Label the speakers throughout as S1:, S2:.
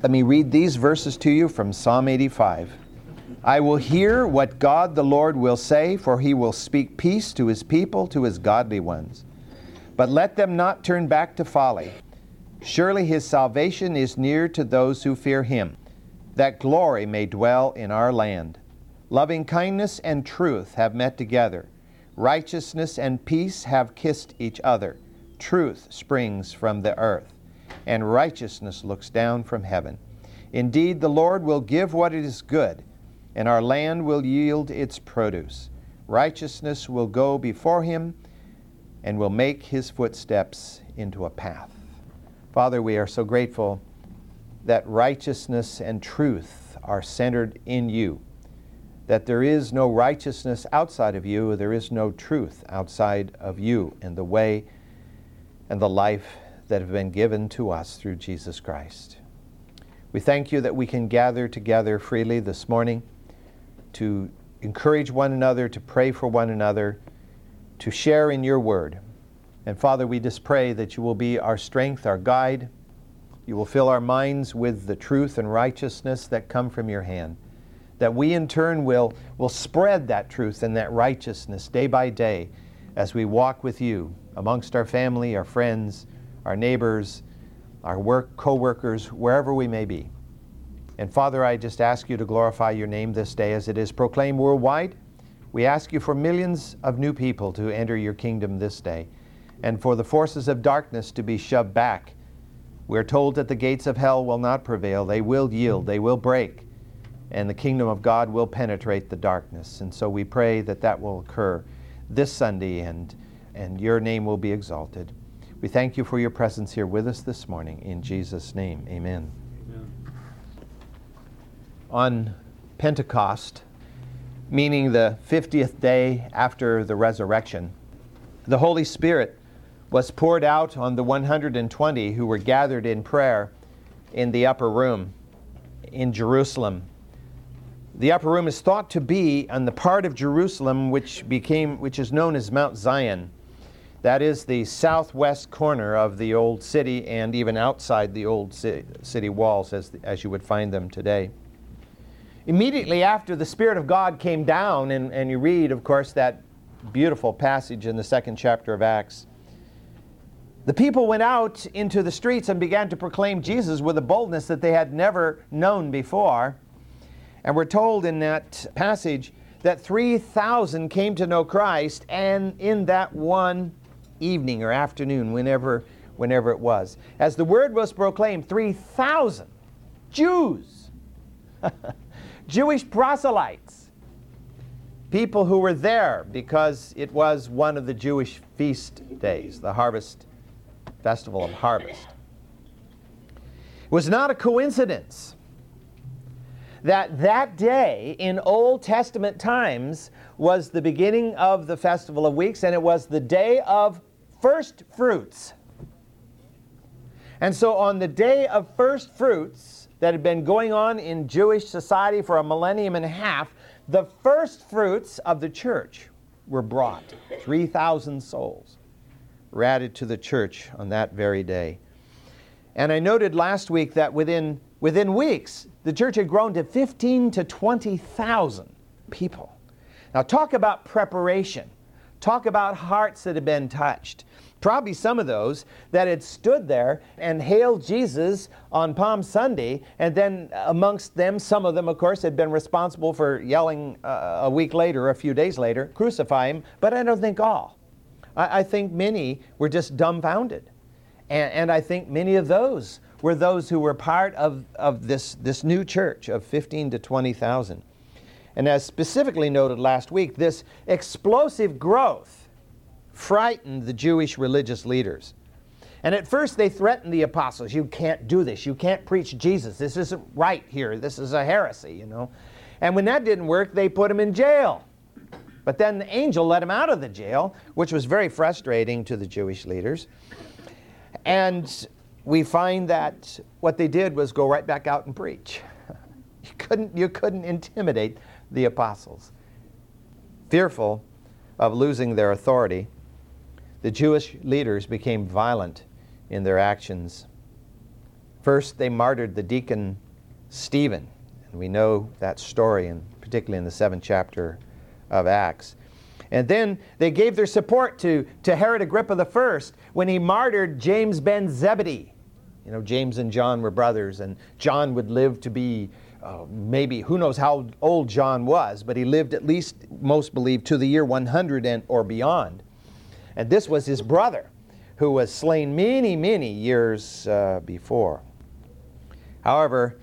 S1: Let me read these verses to you from Psalm 85. I will hear what God the Lord will say, for he will speak peace to his people, to his godly ones. But let them not turn back to folly. Surely his salvation is near to those who fear him, that glory may dwell in our land. Loving kindness and truth have met together. Righteousness and peace have kissed each other. Truth springs from the earth and righteousness looks down from heaven. Indeed, the Lord will give what is good, and our land will yield its produce. Righteousness will go before him and will make his footsteps into a path. Father, we are so grateful that righteousness and truth are centered in you, that there is no righteousness outside of you, there is no truth outside of you and the way and the life that have been given to us through Jesus Christ. We thank you that we can gather together freely this morning to encourage one another, to pray for one another, to share in your word. And Father, we just pray that you will be our strength, our guide. You will fill our minds with the truth and righteousness that come from your hand. That we in turn will, will spread that truth and that righteousness day by day as we walk with you amongst our family, our friends, our neighbors, our work co-workers, wherever we may be. And Father, I just ask you to glorify your name this day as it is proclaimed worldwide. We ask you for millions of new people to enter your kingdom this day and for the forces of darkness to be shoved back. We're told that the gates of hell will not prevail. They will yield, they will break, and the kingdom of God will penetrate the darkness. And so we pray that that will occur this Sunday and, and your name will be exalted. We thank you for your presence here with us this morning. In Jesus' name, amen. amen. On Pentecost, meaning the 50th day after the resurrection, the Holy Spirit was poured out on the 120 who were gathered in prayer in the upper room in Jerusalem. The upper room is thought to be on the part of Jerusalem which became which is known as Mount Zion. That is the southwest corner of the old city and even outside the old city walls as, as you would find them today. Immediately after the Spirit of God came down, and, and you read, of course, that beautiful passage in the second chapter of Acts, the people went out into the streets and began to proclaim Jesus with a boldness that they had never known before. And we're told in that passage that 3,000 came to know Christ, and in that one evening or afternoon, whenever, whenever it was. As the word was proclaimed, 3,000 Jews, Jewish proselytes, people who were there because it was one of the Jewish feast days, the harvest festival of harvest. It was not a coincidence that that day in Old Testament times was the beginning of the Festival of Weeks, and it was the day of first fruits. And so on the day of first fruits that had been going on in Jewish society for a millennium and a half, the first fruits of the church were brought. 3,000 souls were added to the church on that very day. And I noted last week that within, within weeks, the church had grown to 15 to 20,000 people. Now, talk about preparation. Talk about hearts that had been touched. Probably some of those that had stood there and hailed Jesus on Palm Sunday, and then amongst them, some of them, of course, had been responsible for yelling uh, a week later, a few days later, crucify him, but I don't think all. I, I think many were just dumbfounded. And, and I think many of those were those who were part of, of this, this new church of 15 to 20,000. And as specifically noted last week, this explosive growth frightened the Jewish religious leaders. And at first they threatened the apostles, you can't do this, you can't preach Jesus, this isn't right here, this is a heresy, you know. And when that didn't work, they put him in jail. But then the angel let him out of the jail, which was very frustrating to the Jewish leaders. And we find that what they did was go right back out and preach. You couldn't, you couldn't intimidate the apostles. Fearful of losing their authority, the Jewish leaders became violent in their actions. First, they martyred the deacon Stephen, and we know that story, and particularly in the seventh chapter of Acts. And then they gave their support to, to Herod Agrippa I when he martyred James ben Zebedee. You know, James and John were brothers, and John would live to be uh, maybe, who knows how old John was, but he lived at least, most believe, to the year 100 and, or beyond. And this was his brother, who was slain many, many years uh, before. However,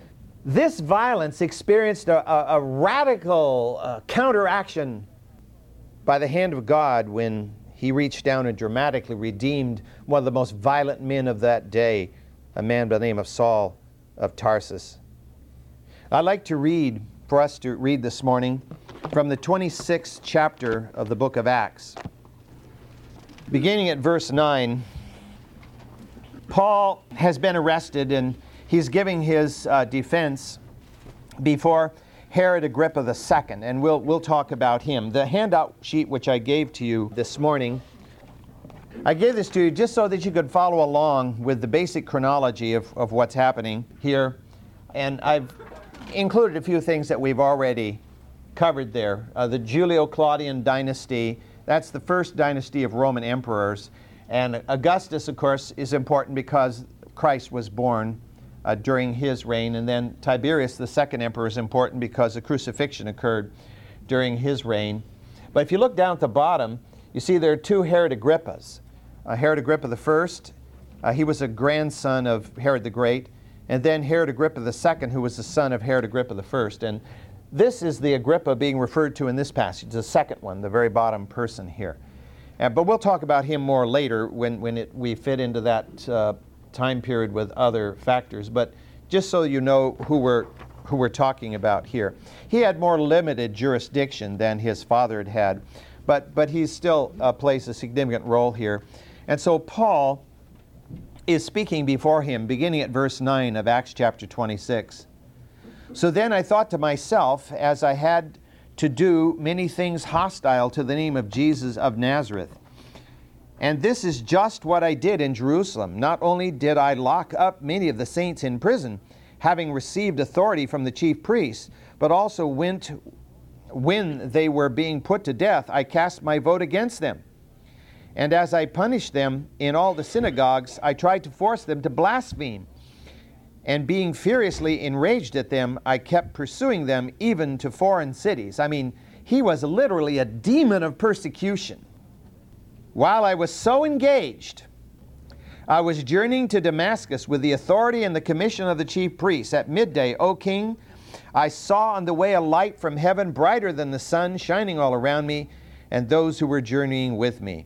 S1: this violence experienced a, a, a radical uh, counteraction by the hand of God when he reached down and dramatically redeemed one of the most violent men of that day, a man by the name of Saul of Tarsus. I'd like to read for us to read this morning from the 26th chapter of the book of Acts. Beginning at verse 9, Paul has been arrested and he's giving his uh, defense before Herod Agrippa II, and we'll, we'll talk about him. The handout sheet which I gave to you this morning, I gave this to you just so that you could follow along with the basic chronology of, of what's happening here. And I've included a few things that we've already covered there. Uh, the Julio Claudian dynasty, that's the first dynasty of Roman emperors. And Augustus, of course, is important because Christ was born uh, during his reign. And then Tiberius, the second emperor, is important because the crucifixion occurred during his reign. But if you look down at the bottom, you see there are two Herod Agrippas. Uh, Herod Agrippa I, uh, he was a grandson of Herod the Great, and then Herod Agrippa II, who was the son of Herod Agrippa I. And this is the Agrippa being referred to in this passage, the second one, the very bottom person here. Uh, but we'll talk about him more later when, when it, we fit into that uh, time period with other factors, but just so you know who we're, who we're talking about here. He had more limited jurisdiction than his father had had, but, but he still uh, plays a significant role here. And so Paul is speaking before him, beginning at verse 9 of Acts chapter 26. So then I thought to myself, as I had to do many things hostile to the name of Jesus of Nazareth, and this is just what I did in Jerusalem. Not only did I lock up many of the saints in prison, having received authority from the chief priests, but also went when they were being put to death, I cast my vote against them. And as I punished them in all the synagogues, I tried to force them to blaspheme. And being furiously enraged at them, I kept pursuing them even to foreign cities. I mean, he was literally a demon of persecution. While I was so engaged, I was journeying to Damascus with the authority and the commission of the chief priests. At midday, O king, I saw on the way a light from heaven brighter than the sun shining all around me and those who were journeying with me.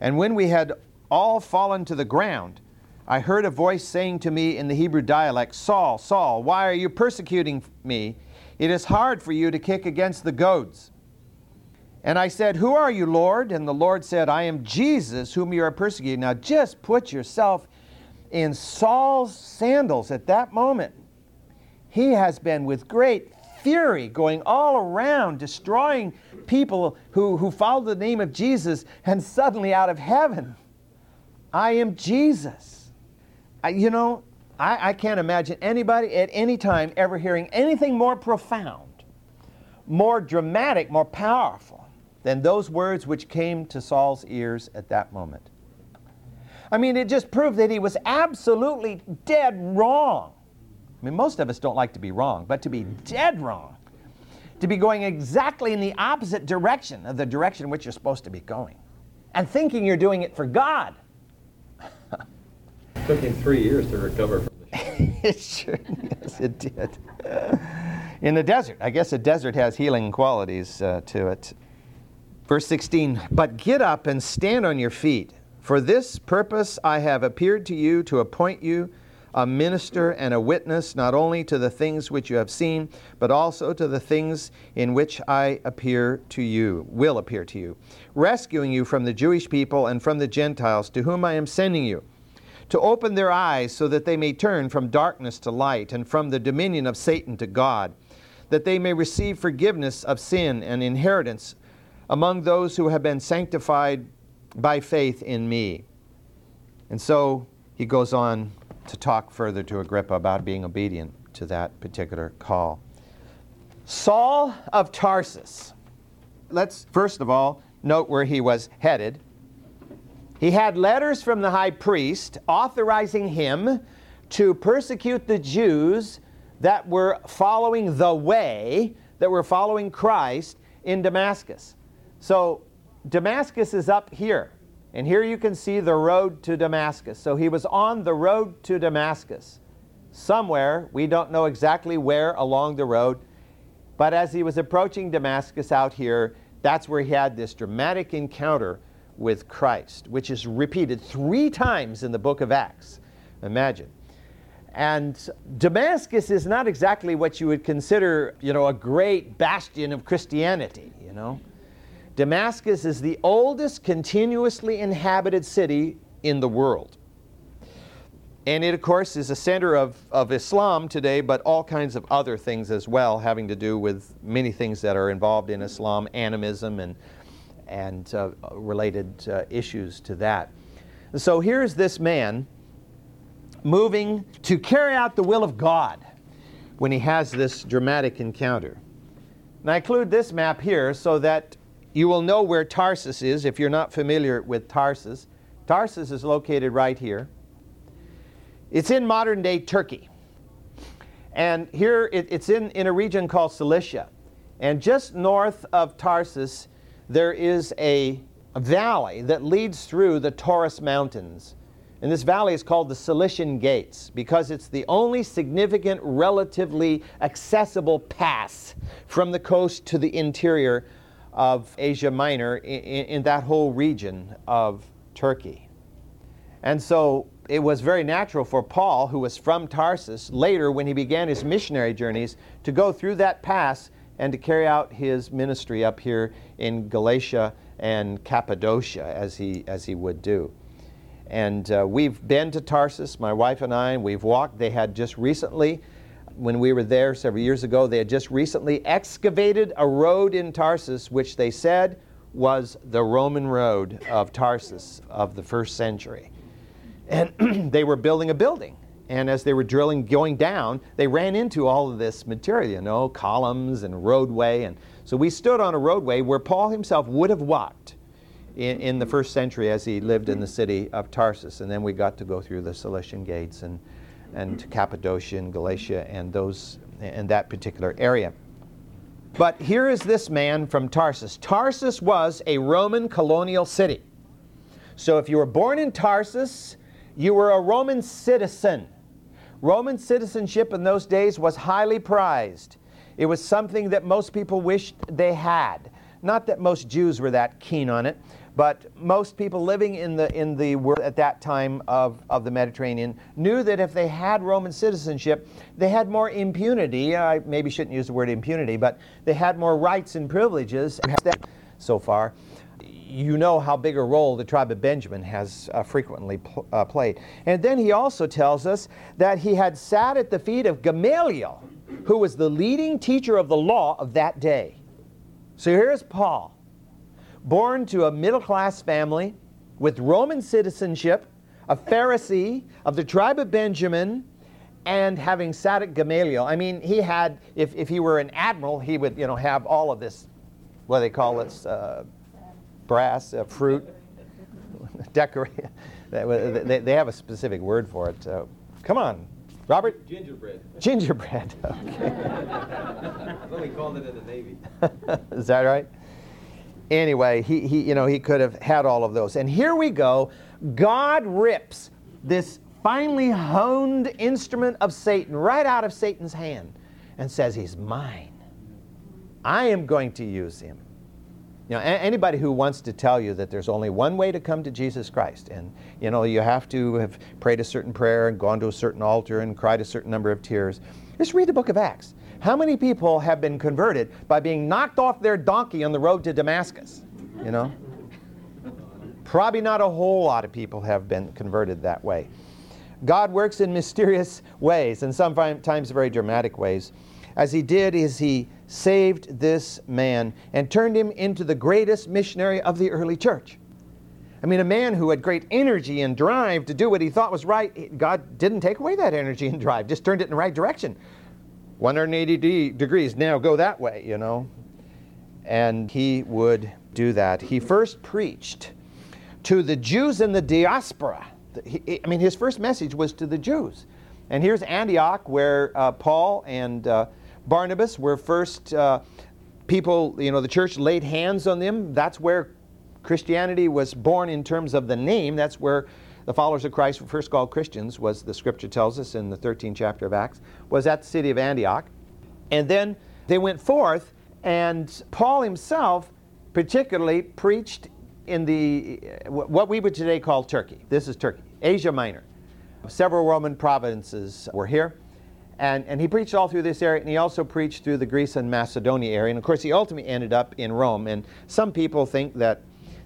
S1: And when we had all fallen to the ground, I heard a voice saying to me in the Hebrew dialect, Saul, Saul, why are you persecuting me? It is hard for you to kick against the goads. And I said, Who are you, Lord? And the Lord said, I am Jesus, whom you are persecuting. Now just put yourself in Saul's sandals at that moment. He has been with great fury going all around destroying people who, who follow the name of Jesus, and suddenly out of heaven, I am Jesus. I, you know, I, I can't imagine anybody at any time ever hearing anything more profound, more dramatic, more powerful than those words which came to Saul's ears at that moment. I mean, it just proved that he was absolutely dead wrong. I mean, most of us don't like to be wrong, but to be dead wrong, to be going exactly in the opposite direction of the direction in which you're supposed to be going, and thinking you're doing it for God.
S2: it took him three years to recover from
S1: the it sure, yes, it did. in the desert. I guess a desert has healing qualities uh, to it. Verse 16, but get up and stand on your feet. For this purpose I have appeared to you to appoint you a minister and a witness not only to the things which you have seen, but also to the things in which I appear to you, will appear to you, rescuing you from the Jewish people and from the Gentiles to whom I am sending you, to open their eyes so that they may turn from darkness to light and from the dominion of Satan to God, that they may receive forgiveness of sin and inheritance among those who have been sanctified by faith in me. And so he goes on to talk further to Agrippa about being obedient to that particular call. Saul of Tarsus. Let's first of all note where he was headed. He had letters from the high priest authorizing him to persecute the Jews that were following the way, that were following Christ in Damascus. So Damascus is up here. And here you can see the road to Damascus. So he was on the road to Damascus. Somewhere, we don't know exactly where along the road, but as he was approaching Damascus out here, that's where he had this dramatic encounter with Christ, which is repeated three times in the book of Acts. Imagine. And Damascus is not exactly what you would consider, you know, a great bastion of Christianity, you know. Damascus is the oldest continuously inhabited city in the world. And it, of course, is a center of, of Islam today, but all kinds of other things as well, having to do with many things that are involved in Islam, animism, and, and uh, related uh, issues to that. So here's this man moving to carry out the will of God when he has this dramatic encounter. And I include this map here so that you will know where Tarsus is if you're not familiar with Tarsus. Tarsus is located right here. It's in modern day Turkey. And here it, it's in, in a region called Cilicia. And just north of Tarsus, there is a, a valley that leads through the Taurus Mountains. And this valley is called the Cilician Gates because it's the only significant, relatively accessible pass from the coast to the interior of Asia Minor in, in, that whole region of Turkey. And so it was very natural for Paul, who was from Tarsus, later when he began his missionary journeys, to go through that pass and to carry out his ministry up here in Galatia and Cappadocia as he, as he would do. And uh, we've been to Tarsus, my wife and I, and we've walked. They had just recently when we were there several years ago, they had just recently excavated a road in Tarsus, which they said was the Roman road of Tarsus of the first century. And they were building a building. And as they were drilling, going down, they ran into all of this material, you know, columns and roadway. And so we stood on a roadway where Paul himself would have walked in, in the first century as he lived in the city of Tarsus. And then we got to go through the Cilician gates and and Cappadocia and Galatia and those and that particular area. But here is this man from Tarsus. Tarsus was a Roman colonial city. So if you were born in Tarsus, you were a Roman citizen. Roman citizenship in those days was highly prized. It was something that most people wished they had. Not that most Jews were that keen on it, but most people living in the, in the world at that time of, of the Mediterranean knew that if they had Roman citizenship, they had more impunity. I maybe shouldn't use the word impunity, but they had more rights and privileges so far. You know how big a role the tribe of Benjamin has uh, frequently pl- uh, played. And then he also tells us that he had sat at the feet of Gamaliel, who was the leading teacher of the law of that day. So here's Paul born to a middle class family with Roman citizenship, a Pharisee of the tribe of Benjamin, and having sat at Gamaliel. I mean, he had, if, if he were an admiral, he would, you know, have all of this, what do they call it, uh, brass, uh, fruit, decorate. they, they have a specific word for it. Uh, come on, Robert?
S2: Gingerbread.
S1: Gingerbread, okay.
S2: well, we called it in the Navy.
S1: Is that right? Anyway, he, he, you know, he could have had all of those. And here we go. God rips this finely honed instrument of Satan right out of Satan's hand and says, He's mine. I am going to use him. You know, anybody who wants to tell you that there's only one way to come to Jesus Christ, and you know you have to have prayed a certain prayer and gone to a certain altar and cried a certain number of tears, just read the book of Acts. How many people have been converted by being knocked off their donkey on the road to Damascus? You know? Probably not a whole lot of people have been converted that way. God works in mysterious ways and sometimes very dramatic ways. As he did is he saved this man and turned him into the greatest missionary of the early church. I mean, a man who had great energy and drive to do what he thought was right, God didn't take away that energy and drive, just turned it in the right direction. 180 degrees, now go that way, you know. And he would do that. He first preached to the Jews in the diaspora. I mean, his first message was to the Jews. And here's Antioch, where uh, Paul and uh, Barnabas were first uh, people, you know, the church laid hands on them. That's where Christianity was born in terms of the name. That's where the followers of Christ were first called Christians, was the scripture tells us in the 13th chapter of Acts, was at the city of Antioch. And then they went forth, and Paul himself particularly preached in the uh, what we would today call Turkey. This is Turkey, Asia Minor. Several Roman provinces were here. And, and he preached all through this area, and he also preached through the Greece and Macedonia area. And of course, he ultimately ended up in Rome. And some people think that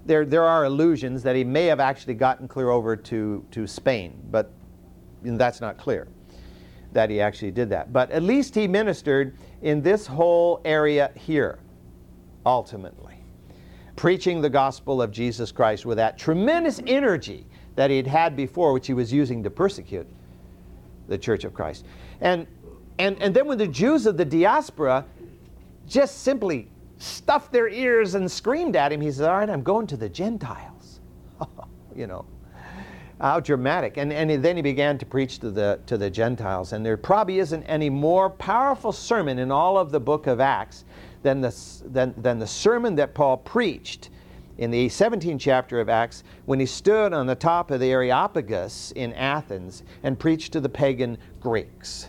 S1: there, there are illusions that he may have actually gotten clear over to, to Spain, but that's not clear that he actually did that. But at least he ministered in this whole area here, ultimately, preaching the gospel of Jesus Christ with that tremendous energy that he had had before, which he was using to persecute the church of Christ. And, and, and then when the Jews of the diaspora just simply stuffed their ears and screamed at him, he said, All right, I'm going to the Gentiles. you know, how dramatic. And, and then he began to preach to the, to the Gentiles. And there probably isn't any more powerful sermon in all of the book of Acts than the, than, than the sermon that Paul preached in the 17th chapter of Acts when he stood on the top of the Areopagus in Athens and preached to the pagan Greeks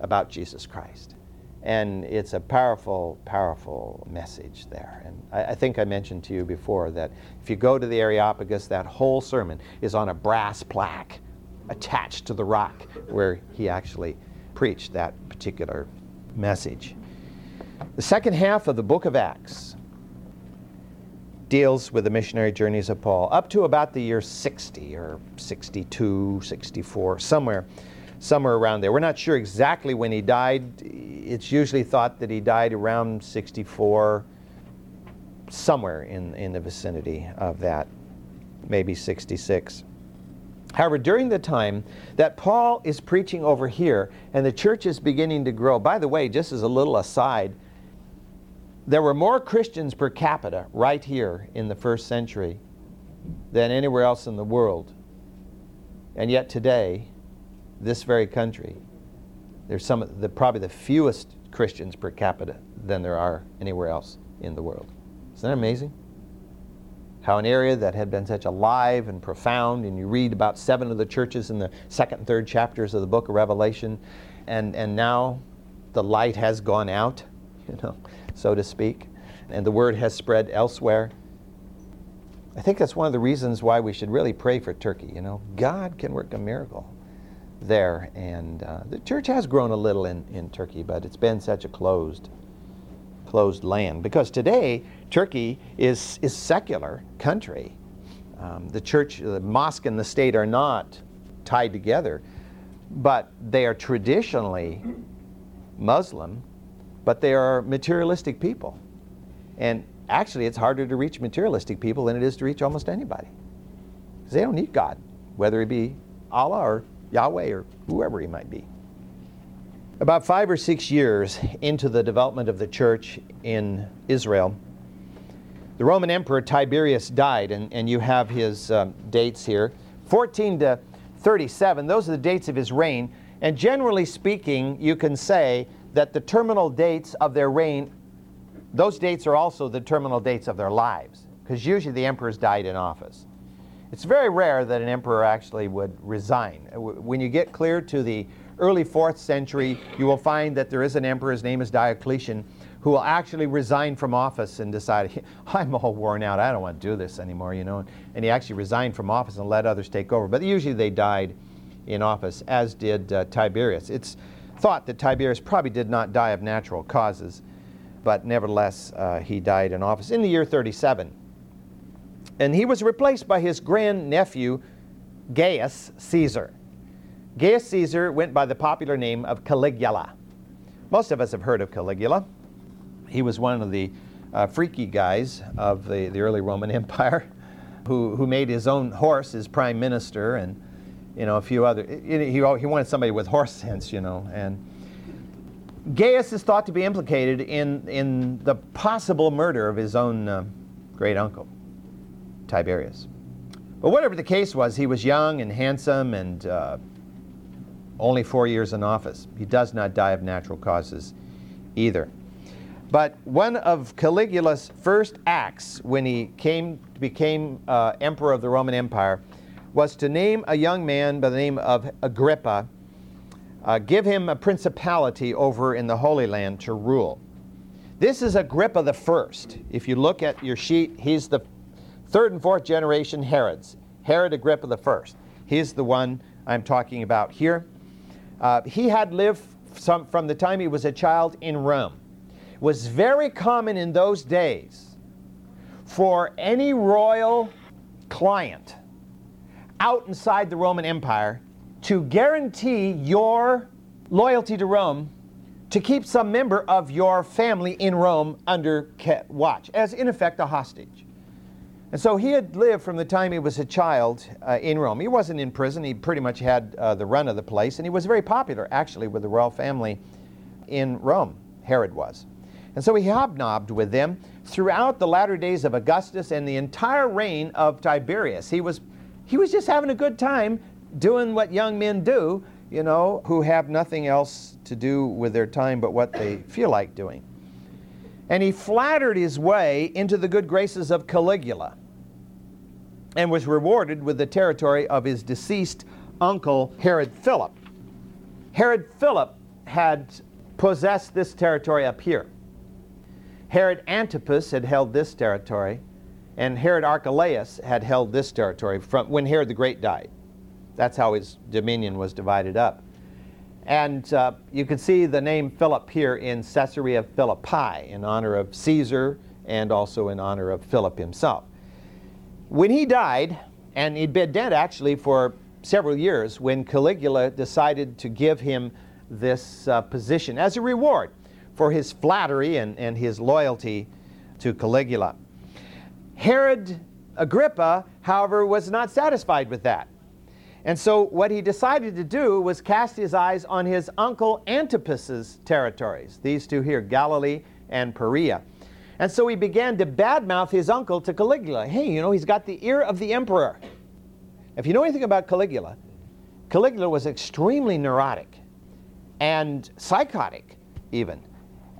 S1: about Jesus Christ. And it's a powerful, powerful message there. And I, I, think I mentioned to you before that if you go to the Areopagus, that whole sermon is on a brass plaque attached to the rock where he actually preached that particular message. The second half of the book of Acts deals with the missionary journeys of Paul up to about the year 60 or 62, 64, somewhere somewhere around there. We're not sure exactly when he died. It's usually thought that he died around 64, somewhere in, in the vicinity of that, maybe 66. However, during the time that Paul is preaching over here and the church is beginning to grow, by the way, just as a little aside, there were more Christians per capita right here in the first century than anywhere else in the world. And yet today, this very country, there's some the, probably the fewest Christians per capita than there are anywhere else in the world. Isn't that amazing? How an area that had been such alive and profound, and you read about seven of the churches in the second and third chapters of the book of Revelation, and, and now the light has gone out, you know, so to speak, and the word has spread elsewhere. I think that's one of the reasons why we should really pray for Turkey. You know, God can work a miracle there. And uh, the church has grown a little in, in Turkey, but it's been such a closed, closed land. Because today, Turkey is, is secular country. Um, the church, the mosque and the state are not tied together, but they are traditionally Muslim, but they are materialistic people. And actually, it's harder to reach materialistic people than it is to reach almost anybody. Because they don't need God, whether it be Allah or Yahweh or whoever he might be. About five or six years into the development of the church in Israel, the Roman Emperor Tiberius died, and, and you have his um, dates here 14 to 37. Those are the dates of his reign. And generally speaking, you can say that the terminal dates of their reign, those dates are also the terminal dates of their lives, because usually the emperors died in office. It's very rare that an emperor actually would resign. Uh, when you get clear to the early 4th century, you will find that there is an emperor, his name is Diocletian, who will actually resign from office and decide, I'm all worn out, I don't want to do this anymore, you know. And he actually resigned from office and let others take over. But usually they died in office, as did uh, Tiberius. It's thought that Tiberius probably did not die of natural causes, but nevertheless, uh, he died in office in the year 37 and he was replaced by his grandnephew, Gaius Caesar. Gaius Caesar went by the popular name of Caligula. Most of us have heard of Caligula. He was one of the uh, freaky guys of the, the early Roman Empire who, who made his own horse his prime minister, and you know a few other. He, he wanted somebody with horse sense, you know. And Gaius is thought to be implicated in in the possible murder of his own uh, great uncle, Tiberius. But whatever the case was, he was young and handsome and uh, only four years in office. He does not die of natural causes either. But one of Caligula's first acts when he came became uh, emperor of the Roman Empire was to name a young man by the name of Agrippa, uh, give him a principality over in the Holy Land to rule. This is Agrippa the first. If you look at your sheet, he's the third and fourth generation Herods. Herod Agrippa first. He's the one I'm talking about here. Uh, he had lived some, from the time he was a child in Rome It was very common in those days for any royal client out inside the Roman Empire to guarantee your loyalty to Rome to keep some member of your family in Rome under watch, as in effect a hostage. And so he had lived from the time he was a child uh, in Rome. He wasn't in prison, he pretty much had uh, the run of the place, and he was very popular actually with the royal family in Rome. Herod was. And so he hobnobbed with them throughout the latter days of Augustus and the entire reign of Tiberius. He was, he was just having a good time doing what young men do, you know, who have nothing else to do with their time but what they feel like doing. And he flattered his way into the good graces of Caligula and was rewarded with the territory of his deceased uncle, Herod Philip. Herod Philip had possessed this territory up here. Herod Antipas had held this territory, and Herod Archelaus had held this territory from when Herod the Great died. That's how his dominion was divided up. And uh, you can see the name Philip here in Caesarea Philippi in honor of Caesar and also in honor of Philip himself. When he died, and he'd been dead actually for several years, when Caligula decided to give him this uh, position as a reward for his flattery and, and his loyalty to Caligula. Herod Agrippa, however, was not satisfied with that. And so what he decided to do was cast his eyes on his uncle Antipas's territories, these two here, Galilee and Perea. And so he began to badmouth his uncle to Caligula. Hey, you know, he's got the ear of the emperor. If you know anything about Caligula, Caligula was extremely neurotic and psychotic, even.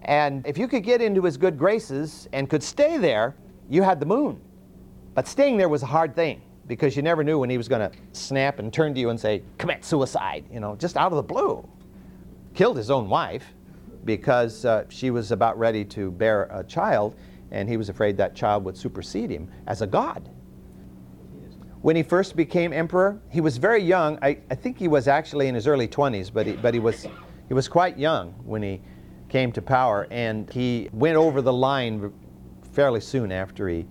S1: And if you could get into his good graces and could stay there, you had the moon. But staying there was a hard thing because you never knew when he was going to snap and turn to you and say, commit suicide, you know, just out of the blue. Killed his own wife because uh, she was about ready to bear a child, and he was afraid that child would supersede him as a god. When he first became emperor, he was very young. I, I think he was actually in his early 20s, but he, but he, was, he was quite young when he came to power, and he went over the line fairly soon after he,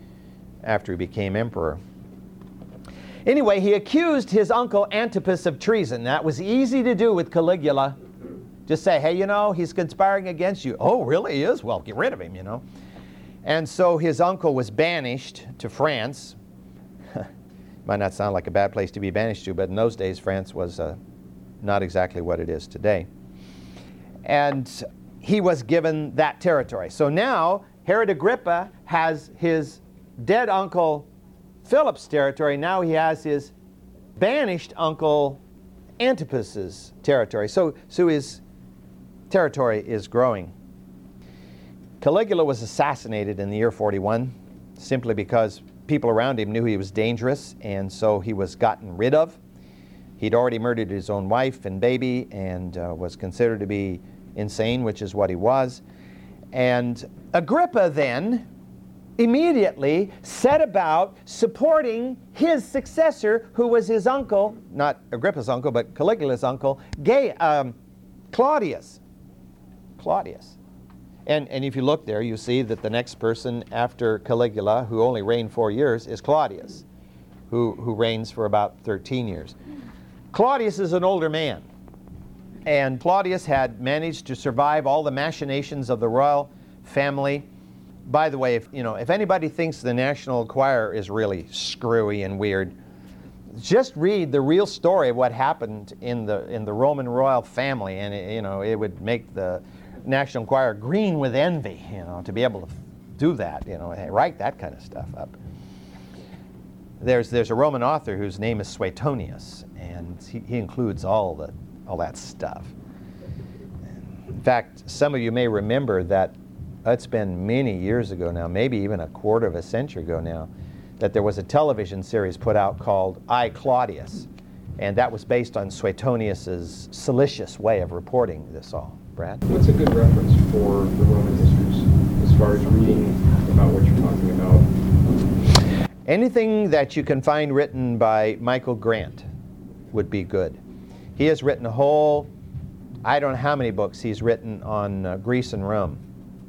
S1: after he became emperor. Anyway, he accused his uncle Antipas of treason. That was easy to do with Caligula. Just say, hey, you know, he's conspiring against you. Oh, really? He is? Well, get rid of him, you know. And so his uncle was banished to France. Might not sound like a bad place to be banished to, but in those days, France was uh, not exactly what it is today. And he was given that territory. So now Herod Agrippa has his dead uncle Philip's territory. Now he has his banished uncle Antipas's territory. So, so his territory is growing. Caligula was assassinated in the year 41 simply because people around him knew he was dangerous, and so he was gotten rid of. He'd already murdered his own wife and baby and uh, was considered to be insane, which is what he was. And Agrippa then immediately set about supporting his successor, who was his uncle, not Agrippa's uncle, but Caligula's uncle, Gay, um, Claudius. Claudius. And, and if you look there, you see that the next person after Caligula, who only reigned four years, is Claudius, who, who reigns for about 13 years. Claudius is an older man. And Claudius had managed to survive all the machinations of the royal family, by the way, if, you know, if anybody thinks the National Enquirer is really screwy and weird, just read the real story of what happened in the in the Roman royal family, and it, you know it would make the National Enquirer green with envy, you know, to be able to do that, you know, write that kind of stuff up. There's there's a Roman author whose name is Suetonius, and he, he includes all the all that stuff. In fact, some of you may remember that it's been many years ago now, maybe even a quarter of a century ago now that there was a television series put out called I Claudius, and that was based on Suetonius's salacious way of reporting this all. Brad?
S3: What's a good reference for the Roman histories as far as reading about what you're talking about?
S1: Anything that you can find written by Michael Grant would be good. He has written a whole, I don't know how many books he's written on uh, Greece and Rome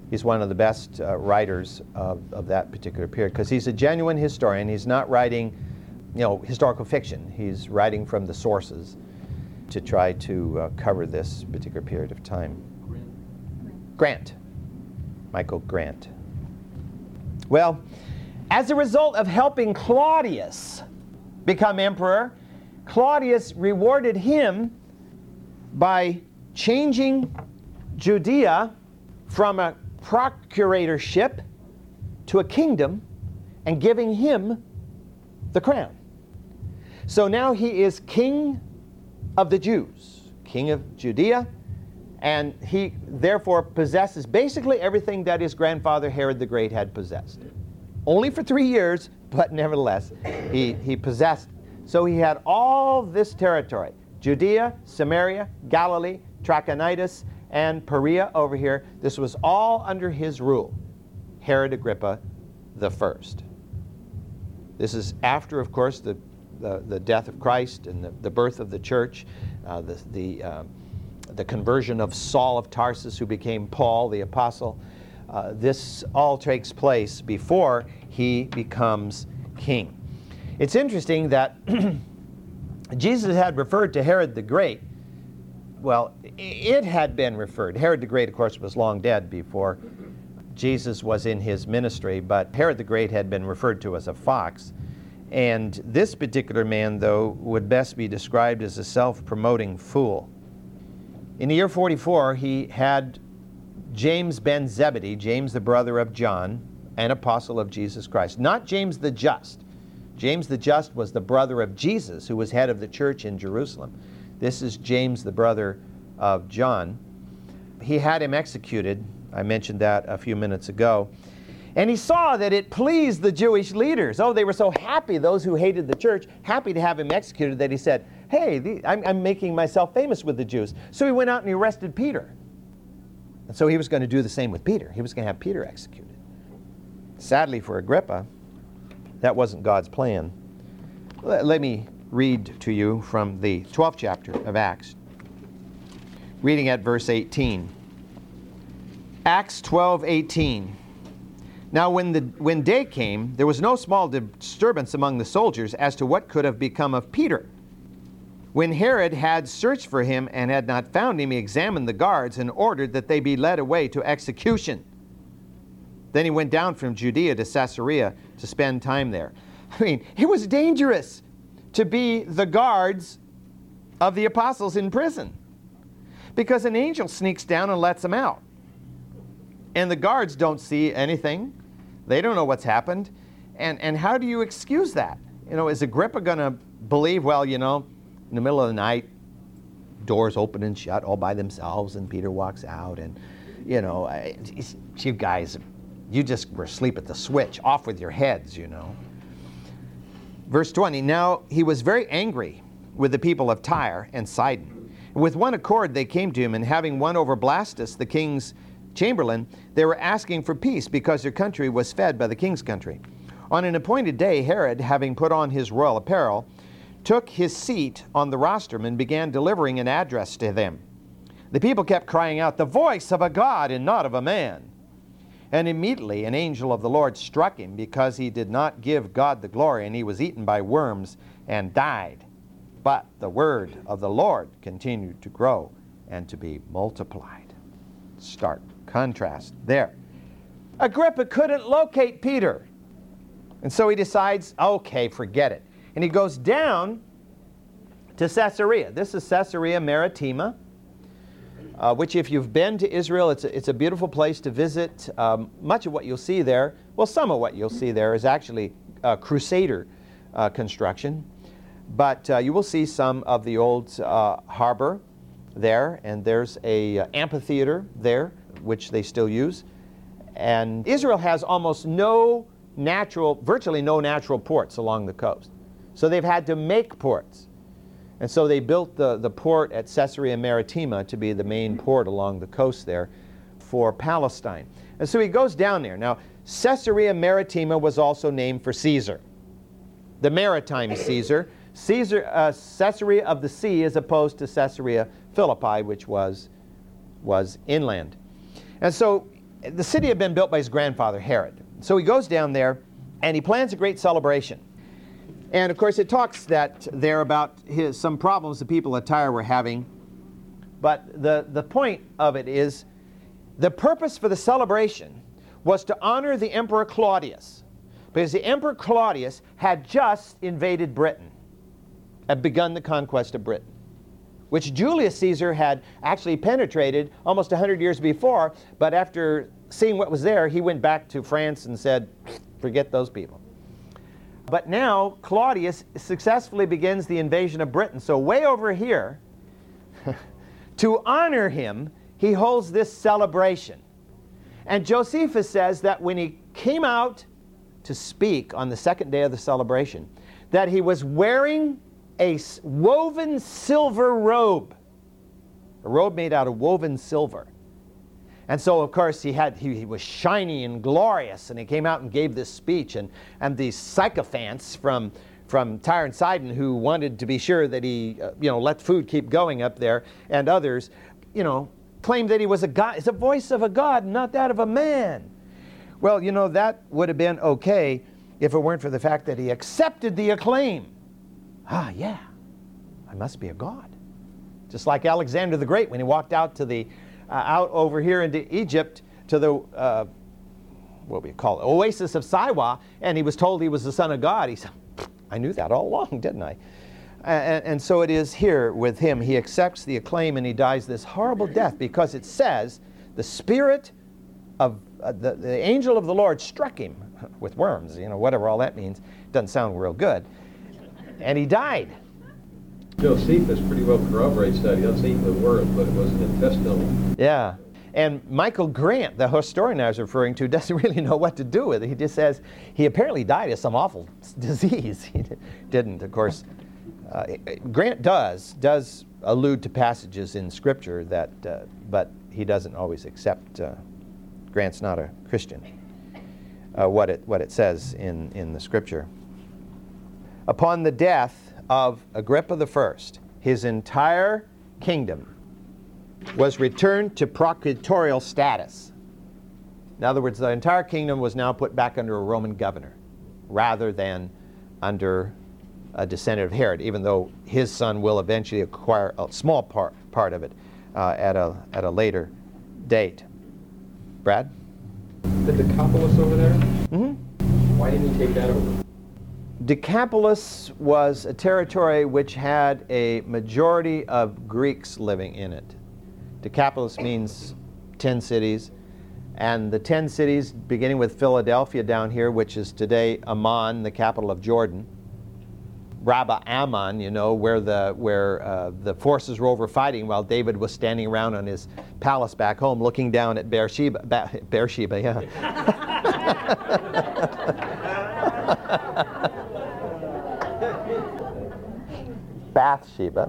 S1: he's one of the best uh, writers of, of that particular period because he's a genuine historian. He's not writing, you know, historical fiction. He's writing from the sources to try to uh, cover this particular period of time. Grant. Grant. Michael Grant. Well, as a result of helping Claudius become emperor, Claudius rewarded him by changing Judea from a procuratorship to a kingdom and giving him the crown. So now he is king of the Jews, king of Judea, and he therefore possesses basically everything that his grandfather Herod the Great had possessed. Only for three years, but nevertheless, he, he possessed. So he had all this territory Judea, Samaria, Galilee, Trachonitis, and Perea over here. This was all under his rule, Herod Agrippa the first. This is after, of course, the, the, the death of Christ and the, the birth of the church, uh, the, the, uh, the conversion of Saul of Tarsus, who became Paul the apostle. Uh, this all takes place before he becomes king. It's interesting that Jesus had referred to Herod the Great well, it had been referred. Herod the Great, of course, was long dead before Jesus was in his ministry, but Herod the Great had been referred to as a fox. And this particular man, though, would best be described as a self promoting fool. In the year 44, he had James ben Zebedee, James the brother of John, an apostle of Jesus Christ. Not James the Just. James the Just was the brother of Jesus, who was head of the church in Jerusalem. This is James, the brother of John. He had him executed. I mentioned that a few minutes ago. And he saw that it pleased the Jewish leaders. Oh, they were so happy, those who hated the church, happy to have him executed, that he said, Hey, the, I'm, I'm making myself famous with the Jews. So he went out and he arrested Peter. And so he was going to do the same with Peter. He was going to have Peter executed. Sadly for Agrippa, that wasn't God's plan. Let, let me read to you from the 12th chapter of Acts, reading at verse 18. Acts 12 18. Now, when, the, when day came, there was no small disturbance among the soldiers as to what could have become of Peter. When Herod had searched for him and had not found him, he examined the guards and ordered that they be led away to execution. Then he went down from Judea to Caesarea to spend time there. I mean, it was dangerous to be the guards of the apostles in prison because an angel sneaks down and lets them out. And the guards don't see anything, they don't know what's happened. And, and how do you excuse that? You know, is Agrippa going to believe, well, you know, in the middle of the night, doors open and shut all by themselves, and Peter walks out, and, you know, you guys, you just were asleep at the switch, off with your heads, you know. Verse 20 Now he was very angry with the people of Tyre and Sidon. With one accord they came to him, and having won over Blastus, the king's chamberlain, they were asking for peace because their country was fed by the king's country. On an appointed day, Herod, having put on his royal apparel, took his seat on the rostrum and began delivering an address to them. The people kept crying out, The voice of a God and not of a man. And immediately an angel of the Lord struck him because he did not give God the glory, and he was eaten by worms and died. But the word of the Lord continued to grow and to be multiplied. Stark contrast there. Agrippa couldn't locate Peter. And so he decides, okay, forget it. And he goes down to Caesarea. This is Caesarea Maritima, uh, which, if you've been to Israel, it's a, it's a beautiful place to visit. Um, much of what you'll see there, well, some of what you'll see there is actually uh, Crusader uh, construction. But uh, you will see some of the old uh, harbor there, and there's a uh, amphitheater there, which they still use. And Israel has almost no natural, virtually no natural ports along the coast. So they've had to make ports. And so they built the, the port at Caesarea Maritima to be the main port along the coast there for Palestine. And so he goes down there. Now, Caesarea Maritima was also named for Caesar, the maritime Caesar. Caesar, uh, Caesarea of the sea as opposed to Caesarea Philippi, which was, was inland. And so the city had been built by his grandfather, Herod. So he goes down there and he plans a great celebration. And of course, it talks that there about his, some problems the people of Tyre were having. But the, the point of it is the purpose for the celebration was to honor the Emperor Claudius, because the Emperor Claudius had just invaded Britain, had begun the conquest of Britain, which Julius Caesar had actually penetrated almost 100 years before, but after seeing what was there, he went back to France and said, forget those people. But now Claudius successfully begins the invasion of Britain. So, way over here, to honor him, he holds this celebration. And Josephus says that when he came out to speak on the second day of the celebration, that he was wearing a woven silver robe, a robe made out of woven silver. And so, of course, he, had, he, he, was shiny and glorious, and he came out and gave this speech. And, and these sycophants from, from Tyre and Sidon who wanted to be sure that he, uh, you know, let food keep going up there, and others, you know, claimed that he was a God. It's a voice of a God, not that of a man. Well, you know, that would have been okay if it weren't for the fact that he accepted the acclaim. Ah, yeah, I must be a God. Just like Alexander the Great when he walked out to the uh, out over here into Egypt to the, uh, what we call it, oasis of Siwa, and he was told he was the son of God. He said, I knew that all along, didn't I? And, and, so it is here with him. He accepts the acclaim and he dies this horrible death because it says the spirit of uh, the, the angel of the Lord struck him with worms, you know, whatever all that means. Doesn't sound real good. And he died.
S2: Josephus pretty well corroborates that. He doesn't say the word, but it was an intestinal.
S1: Yeah. And Michael Grant, the historian I was referring to, doesn't really know what to do with it. He just says he apparently died of some awful disease. He didn't, of course. Uh, Grant does does allude to passages in Scripture that, uh, but he doesn't always accept. Uh, Grant's not a Christian. Uh, what it what it says in in the Scripture. Upon the death of Agrippa I, his entire kingdom was returned to procuratorial status. In other words, the entire kingdom was now put back under a Roman governor rather than under a descendant of Herod, even though his son will eventually acquire a small part, part of it uh, at, a, at a later date. Brad?
S3: The Decapolis over there?
S1: Mm-hmm.
S3: Why didn't he take that over?
S1: Decapolis was a territory which had a majority of Greeks living in it. Decapolis means 10 cities. And the 10 cities, beginning with Philadelphia down here, which is today Amman, the capital of Jordan, Rabba Ammon, you know, where the where uh, the forces were over fighting while David was standing around on his palace back home, looking down at Beersheba. Ba- Beersheba, yeah. Bathsheba.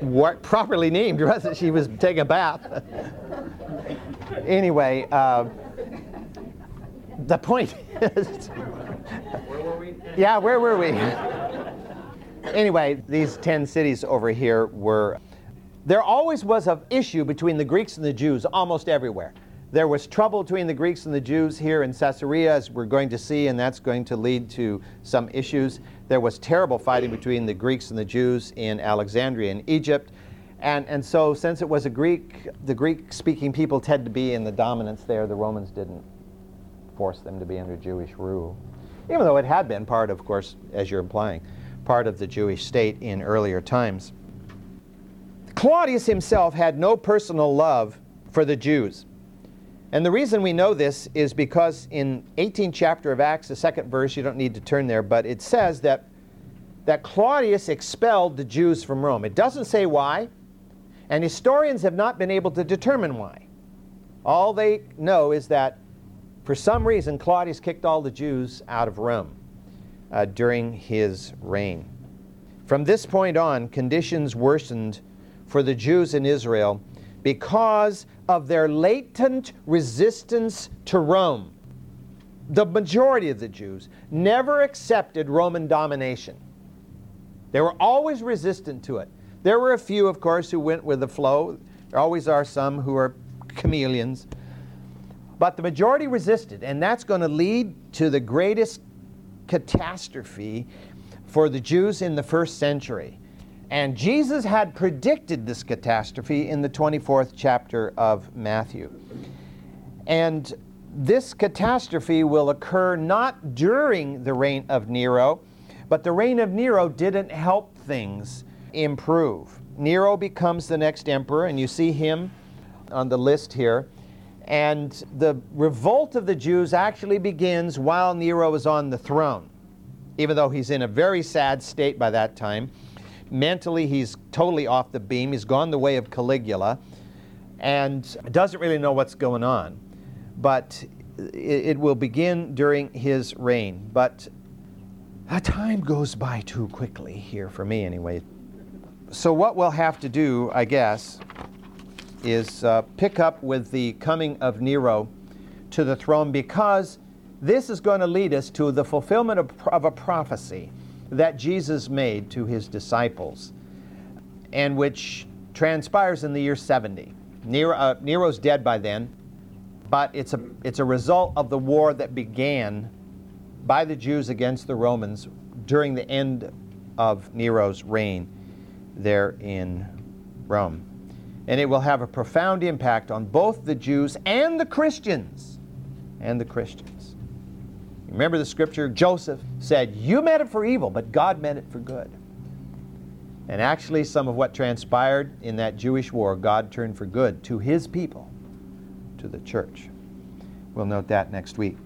S1: what properly named, wasn't she? was taking a bath. anyway, uh, the point is.
S2: Where were we?
S1: Yeah, where were we? anyway, these 10 cities over here were. There always was an issue between the Greeks and the Jews almost everywhere. There was trouble between the Greeks and the Jews here in Caesarea, as we're going to see, and that's going to lead to some issues. There was terrible fighting between the Greeks and the Jews in Alexandria and Egypt. And, and so, since it was a Greek, the Greek speaking people tend to be in the dominance there. The Romans didn't force them to be under Jewish rule, even though it had been part, of course, as you're implying, part of the Jewish state in earlier times. Claudius himself had no personal love for the Jews. And the reason we know this is because in 18th chapter of Acts, the second verse, you don't need to turn there, but it says that, that Claudius expelled the Jews from Rome. It doesn't say why, and historians have not been able to determine why. All they know is that for some reason Claudius kicked all the Jews out of Rome uh, during his reign. From this point on, conditions worsened for the Jews in Israel because of their latent resistance to Rome. The majority of the Jews never accepted Roman domination. They were always resistant to it. There were a few, of course, who went with the flow. There always are some who are chameleons. But the majority resisted, and that's going to lead to the greatest catastrophe for the Jews in the first century. And Jesus had predicted this catastrophe in the 24th chapter of Matthew. And this catastrophe will occur not during the reign of Nero, but the reign of Nero didn't help things improve. Nero becomes the next emperor, and you see him on the list here. And the revolt of the Jews actually begins while Nero is on the throne, even though he's in a very sad state by that time. Mentally, he's totally off the beam. He's gone the way of Caligula and doesn't really know what's going on. But it, it will begin during his reign. But time goes by too quickly here for me, anyway so what we'll have to do, I guess, is uh, pick up with the coming of Nero to the throne because this is going to lead us to the fulfillment of, of a prophecy that Jesus made to his disciples and which transpires in the year 70. Nero, uh, Nero's dead by then, but it's a, it's a result of the war that began by the Jews against the Romans during the end of Nero's reign there in Rome. And it will have a profound impact on both the Jews and the Christians. And the Christians. Remember the scripture? Joseph said, You meant it for evil, but God meant it for good. And actually, some of what transpired in that Jewish war, God turned for good to his people, to the church. We'll note that next week.